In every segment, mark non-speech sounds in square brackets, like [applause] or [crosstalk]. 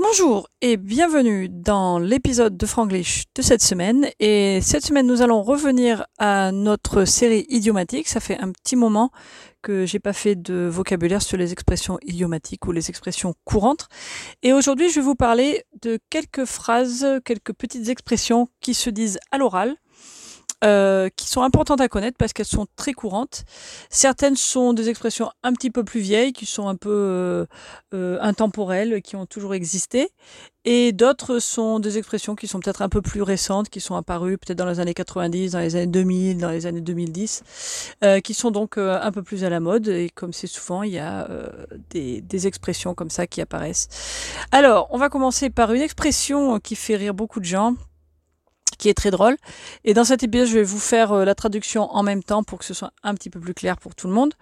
Bonjour et bienvenue dans l'épisode de Franglish de cette semaine. Et cette semaine, nous allons revenir à notre série idiomatique. Ça fait un petit moment que j'ai pas fait de vocabulaire sur les expressions idiomatiques ou les expressions courantes. Et aujourd'hui, je vais vous parler de quelques phrases, quelques petites expressions qui se disent à l'oral euh, qui sont importantes à connaître parce qu'elles sont très courantes. Certaines sont des expressions un petit peu plus vieilles, qui sont un peu euh, euh, intemporelles, qui ont toujours existé. Et d'autres sont des expressions qui sont peut-être un peu plus récentes, qui sont apparues peut-être dans les années 90, dans les années 2000, dans les années 2010, qui sont donc un peu plus à la mode. Et comme c'est souvent, il y a des, des expressions comme ça qui apparaissent. Alors, on va commencer par une expression qui fait rire beaucoup de gens qui est très drôle. Et dans cet épisode, je vais vous faire euh, la traduction en même temps pour que ce soit un petit peu plus clair pour tout le monde.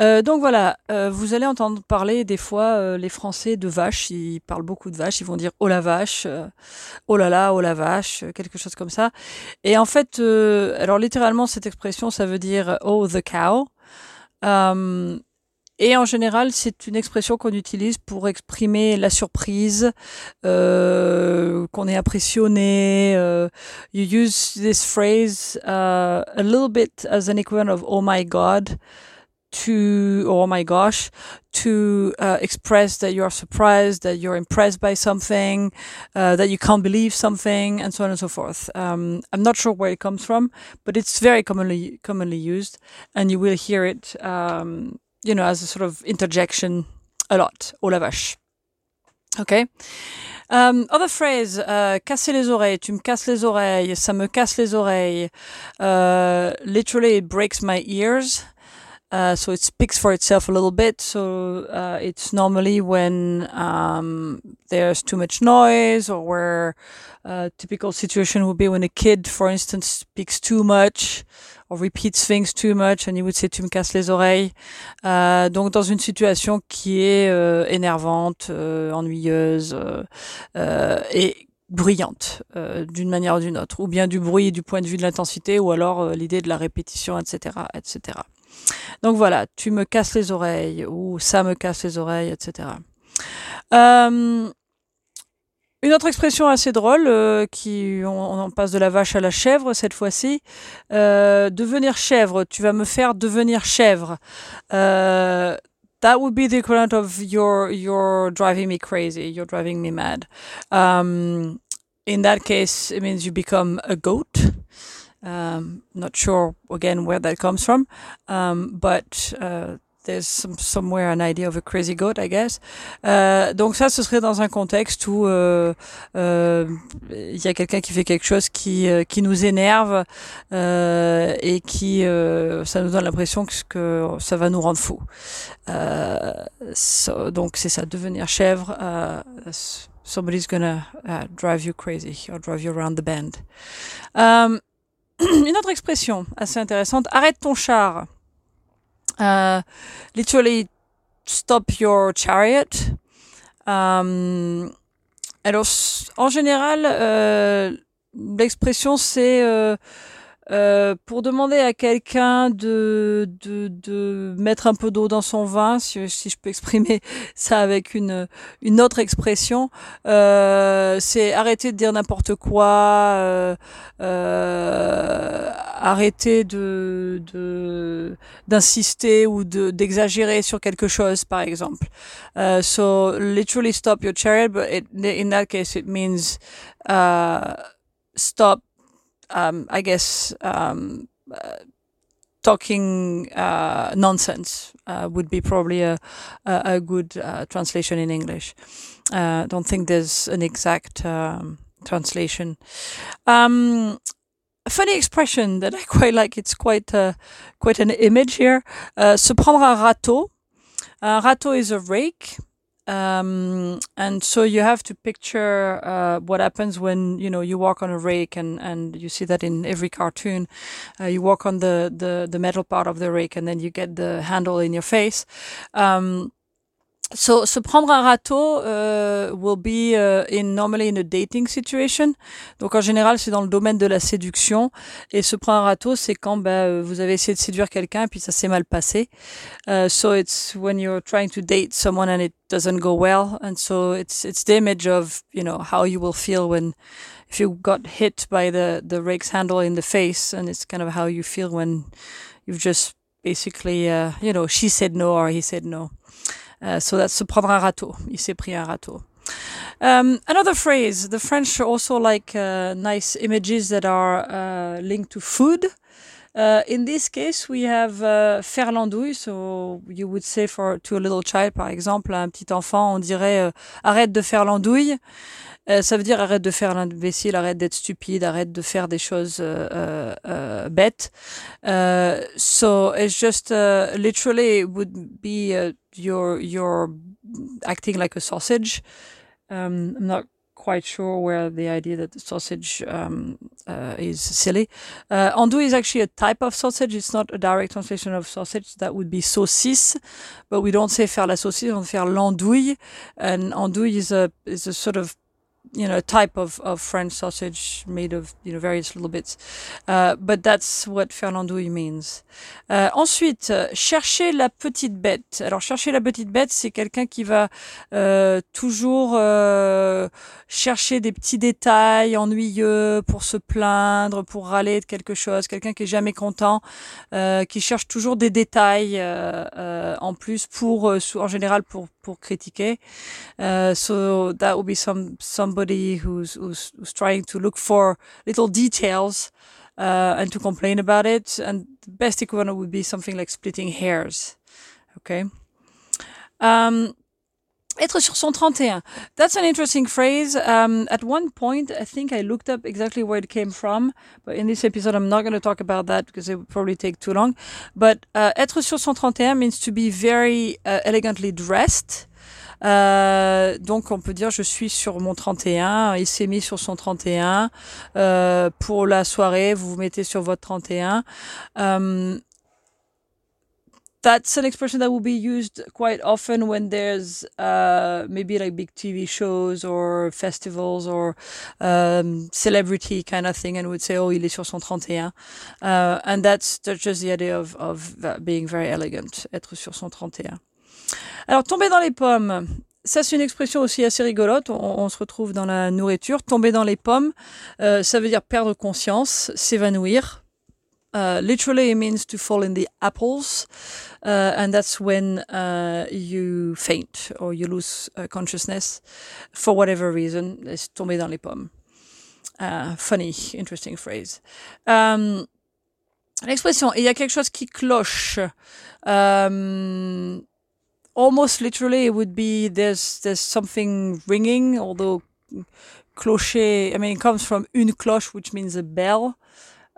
Euh, donc voilà, euh, vous allez entendre parler des fois les Français de vaches. Ils parlent beaucoup de vaches. Ils vont dire oh la vache, oh là là, oh la vache, quelque chose comme ça. Et en fait, alors littéralement cette expression, ça veut dire oh the cow. Et en général, c'est une expression qu'on utilise pour exprimer la surprise, euh, qu'on est impressionné. Uh, you use this phrase uh, a little bit as an equivalent of "Oh my God." to oh my gosh to uh, express that you are surprised that you're impressed by something uh, that you can't believe something and so on and so forth um, i'm not sure where it comes from but it's very commonly commonly used and you will hear it um, you know, as a sort of interjection a lot. Oh la vache. Okay. Um, other phrase, uh, casser les oreilles. Tu me casses les oreilles. Ça me casse les oreilles. Uh, literally, it breaks my ears. Uh, so it speaks for itself a little bit. So uh, it's normally when um, there's too much noise, or where a uh, typical situation would be when a kid, for instance, speaks too much or repeats things too much, and you would say tu me casses les oreilles. Euh, donc dans une situation qui est euh, énervante, euh, ennuyeuse et bruyante d'une manière ou d'une autre, ou bien du bruit du point de vue de l'intensité, ou alors l'idée de la répétition, etc., etc. Donc voilà, tu me casses les oreilles ou ça me casse les oreilles, etc. Euh, une autre expression assez drôle, euh, qui on, en passe de la vache à la chèvre cette fois-ci. Euh, devenir chèvre, tu vas me faire devenir chèvre. Euh, that would be the equivalent of you're you're driving me crazy, you're driving me mad. Um, in that case, it means you become a goat. Um, not sure again where that comes from, um, but uh, there's some, somewhere an idea of a crazy goat, I guess. Euh, donc ça, ce serait dans un contexte où euh, euh, il y a quelqu'un qui fait quelque chose qui euh, qui nous énerve euh, et qui euh, ça nous donne l'impression que, que, ça va nous rendre fous. So, donc c'est ça, devenir chèvre. somebody's gonna uh, drive you crazy or drive you around the bend. Um, [clears throat] une autre expression assez intéressante. Arrête ton char. Uh, literally stop your chariot. Um, alors, en général, euh, l'expression c'est euh, euh, pour demander à quelqu'un de, de, de, mettre un peu d'eau dans son vin, si, je peux exprimer [laughs] ça avec une, une autre expression, euh, c'est arrêter de dire n'importe quoi, euh, euh arrêter de d'insister ou de d'exagérer sur quelque chose, par exemple. Uh, so literally stop your chariot, but it, in that case it means uh, stop um, I guess, um, uh, talking uh, nonsense uh, would be probably a, a, a good uh, translation in English. I uh, don't think there's an exact um, translation. Um, a funny expression that I [laughs] quite like. It's quite uh, quite an image here. se prendre un râteau. Un râteau is a rake. Um, and so you have to picture uh, what happens when you know you walk on a rake, and and you see that in every cartoon. Uh, you walk on the, the the metal part of the rake, and then you get the handle in your face. Um, so se prendre un râteau uh, will be uh, in normally in a dating situation. Donc en général c'est dans le domaine de la séduction et se prendre un râteau c'est quand ben, vous avez essayé de séduire quelqu'un et puis ça s'est mal passé. Uh, so it's when you're trying to date someone and it doesn't go well and so it's it's the image of you know how you will feel when if you got hit by the the rake's handle in the face and it's kind of how you feel when you've just basically uh, you know she said no or he said no. Uh, so that's se prendre un râteau. Il s'est pris un râteau. Um, another phrase. The French also like uh, nice images that are uh, linked to food. Uh, in this case, we have uh, faire. So you would say for to a little child, par exemple, un petit enfant, on dirait euh, arrête de faire l'andouille. Euh, ça veut dire arrête de faire l'imbécile, arrête d'être stupide, arrête de faire des choses euh, bêtes. so it's just literally it would be you're you're acting like a sausage. Um, I'm not quite sure where the idea that the sausage um, uh, is silly. Uh, andouille is actually a type of sausage. It's not a direct translation of sausage. That would be saucisse, but we don't say faire la saucisse. On faire l'andouille, and andouille is a is a sort of you know, type of, of French sausage made of, you know, various little bits. Uh, but that's what Fernandouille means. Uh, ensuite, chercher la petite bête. Alors, chercher la petite bête, c'est quelqu'un qui va euh, toujours euh, chercher des petits détails ennuyeux pour se plaindre, pour râler de quelque chose. Quelqu'un qui est jamais content, euh, qui cherche toujours des détails en plus pour, en général, pour pour critiquer. Uh, so that would be some somebody who's, who's, who's trying to look for little details uh, and to complain about it. And the best equivalent would be something like splitting hairs. Okay. Um, Être sur son 31. That's an interesting phrase. Um, at one point, I think I looked up exactly where it came from, but in this episode, I'm not going to talk about that because it would probably take too long. But uh, être sur son 31 means to be very uh, elegantly dressed. Euh, donc on peut dire je suis sur mon 31, il s'est mis sur son 31. Euh, pour la soirée, vous vous mettez sur votre 31. Um, that's an expression that will be used quite often when there's uh, maybe like big TV shows or festivals or um, celebrity kind of thing, and would say, "Oh, il est sur son 31," uh, and that's, that's just the idea of being very elegant, être sur son 31. Alors, tomber dans les pommes. Ça, c'est une expression aussi assez rigolote. On, on, se retrouve dans la nourriture. Tomber dans les pommes, euh, ça veut dire perdre conscience, s'évanouir, Uh, literally, it means to fall in the apples, uh, and that's when uh, you faint or you lose uh, consciousness for whatever reason. It's tomber dans les pommes. Uh, funny, interesting phrase. Um, L'expression il y a quelque chose qui cloche. Um, almost literally, it would be there's there's something ringing. Although clocher, I mean, it comes from une cloche, which means a bell.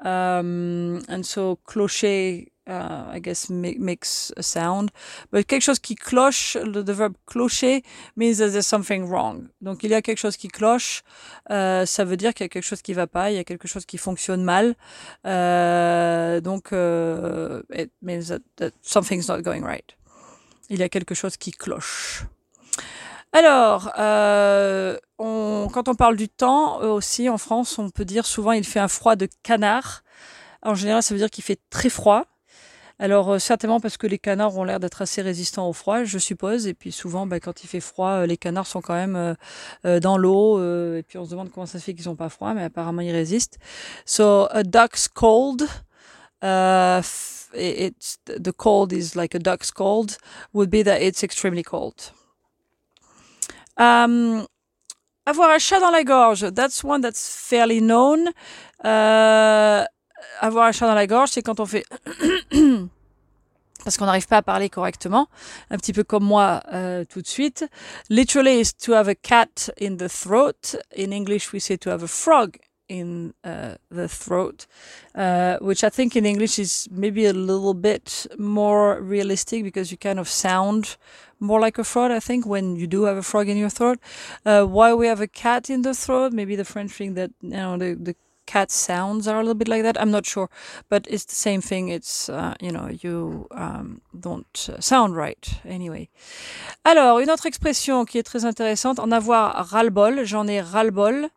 Um, and so clocher, uh, I guess, make, makes a sound. But quelque chose qui cloche, the, the verb clocher means that there's something wrong. Donc il y a quelque chose qui cloche, uh, ça veut dire qu'il y a quelque chose qui va pas, il y a quelque chose qui fonctionne mal. Uh, donc uh, it means that, that something's not going right. Il y a quelque chose qui cloche. Alors, euh, on, quand on parle du temps euh, aussi en France, on peut dire souvent il fait un froid de canard. En général, ça veut dire qu'il fait très froid. Alors euh, certainement parce que les canards ont l'air d'être assez résistants au froid, je suppose. Et puis souvent, bah, quand il fait froid, les canards sont quand même dans l'eau. et puis on se demande comment ça se fait qu'ils sont pas froids, mais apparemment ils résistent. So a duck's cold. Uh, it's the cold is like a duck's cold would be that it's extremely cold. Um, avoir un chat dans la gorge, that's one that's fairly known. Uh, avoir un chat dans la gorge, c'est quand on fait [coughs] parce qu'on n'arrive pas à parler correctement, un petit peu comme moi euh, tout de suite. Literally is to have a cat in the throat. In English, we say to have a frog in uh, the throat, uh, which I think in English is maybe a little bit more realistic because you kind of sound more like a frog, I think, when you do have a frog in your throat. Uh, why we have a cat in the throat? Maybe the French thing that you know the, the cat sounds are a little bit like that. I'm not sure, but it's the same thing. It's uh, you know you um, don't sound right anyway. Alors une autre expression qui est très intéressante, en avoir ras-le-bol. J'en ai ras-le-bol.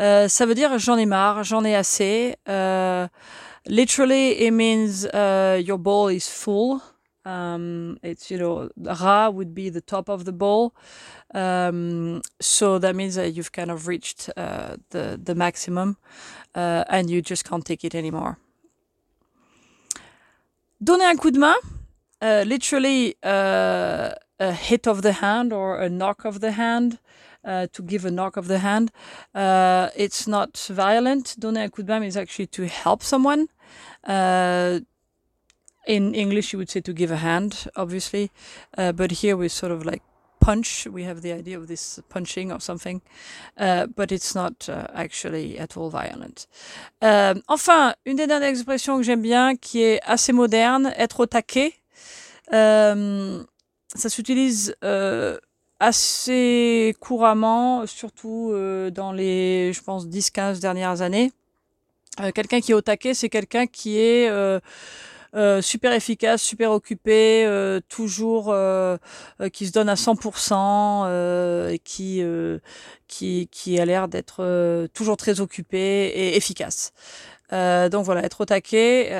Euh, ça veut dire j'en ai marre, j'en ai assez. Euh, literally, it means uh, your bowl is full. Um, it's you know ra would be the top of the bowl, um, so that means that you've kind of reached uh, the the maximum, uh, and you just can't take it anymore. Donner un coup de main, uh, literally uh, a hit of the hand or a knock of the hand. Uh, to give a knock of the hand. Uh, it's not violent. Donner un coup de main is actually to help someone. Uh, in English, you would say to give a hand, obviously, uh, but here we sort of like punch. We have the idea of this punching or something, uh, but it's not uh, actually at all violent. Euh, enfin, une des dernières expressions que j'aime bien, qui est assez moderne, être au taquet. Euh, ça s'utilise euh, assez couramment, surtout dans les, je pense, 10-15 dernières années. quelqu'un qui est au taquet, c'est quelqu'un qui est euh, super efficace, super occupé, euh, toujours euh, qui se donne à 100% et qui, qui, qui a l'air d'être toujours très occupé et efficace. donc voilà, être au taquet.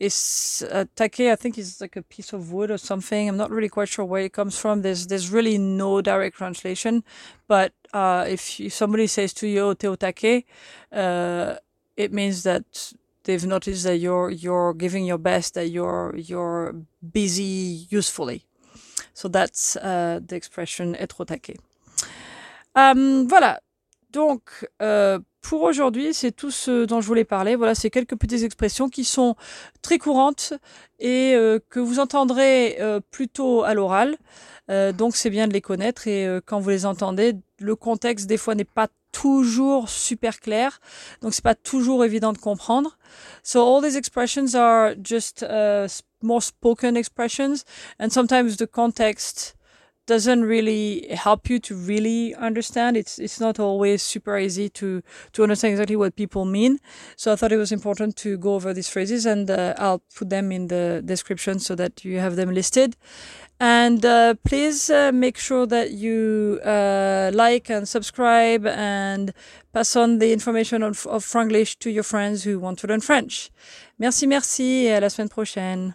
is uh, take I think is like a piece of wood or something. I'm not really quite sure where it comes from. There's there's really no direct translation, but uh, if, somebody says to you "te otake," uh, it means that they've noticed that you're you're giving your best, that you're you're busy usefully. So that's uh, the expression être au taquet. Um, voilà. Donc, euh, pour aujourd'hui, c'est tout ce dont je voulais parler. Voilà, c'est quelques petites expressions qui sont très courantes et euh, que vous entendrez euh, plutôt à l'oral. Euh, donc, c'est bien de les connaître et euh, quand vous les entendez, le contexte des fois n'est pas toujours super clair, donc c'est pas toujours évident de comprendre. So all these expressions are just uh, more spoken expressions, and sometimes the context doesn't really help you to really understand. It's it's not always super easy to to understand exactly what people mean. So I thought it was important to go over these phrases, and uh, I'll put them in the description so that you have them listed. And uh, please uh, make sure that you uh, like and subscribe and pass on the information of, of Franglish to your friends who want to learn French. Merci, merci et à la semaine prochaine.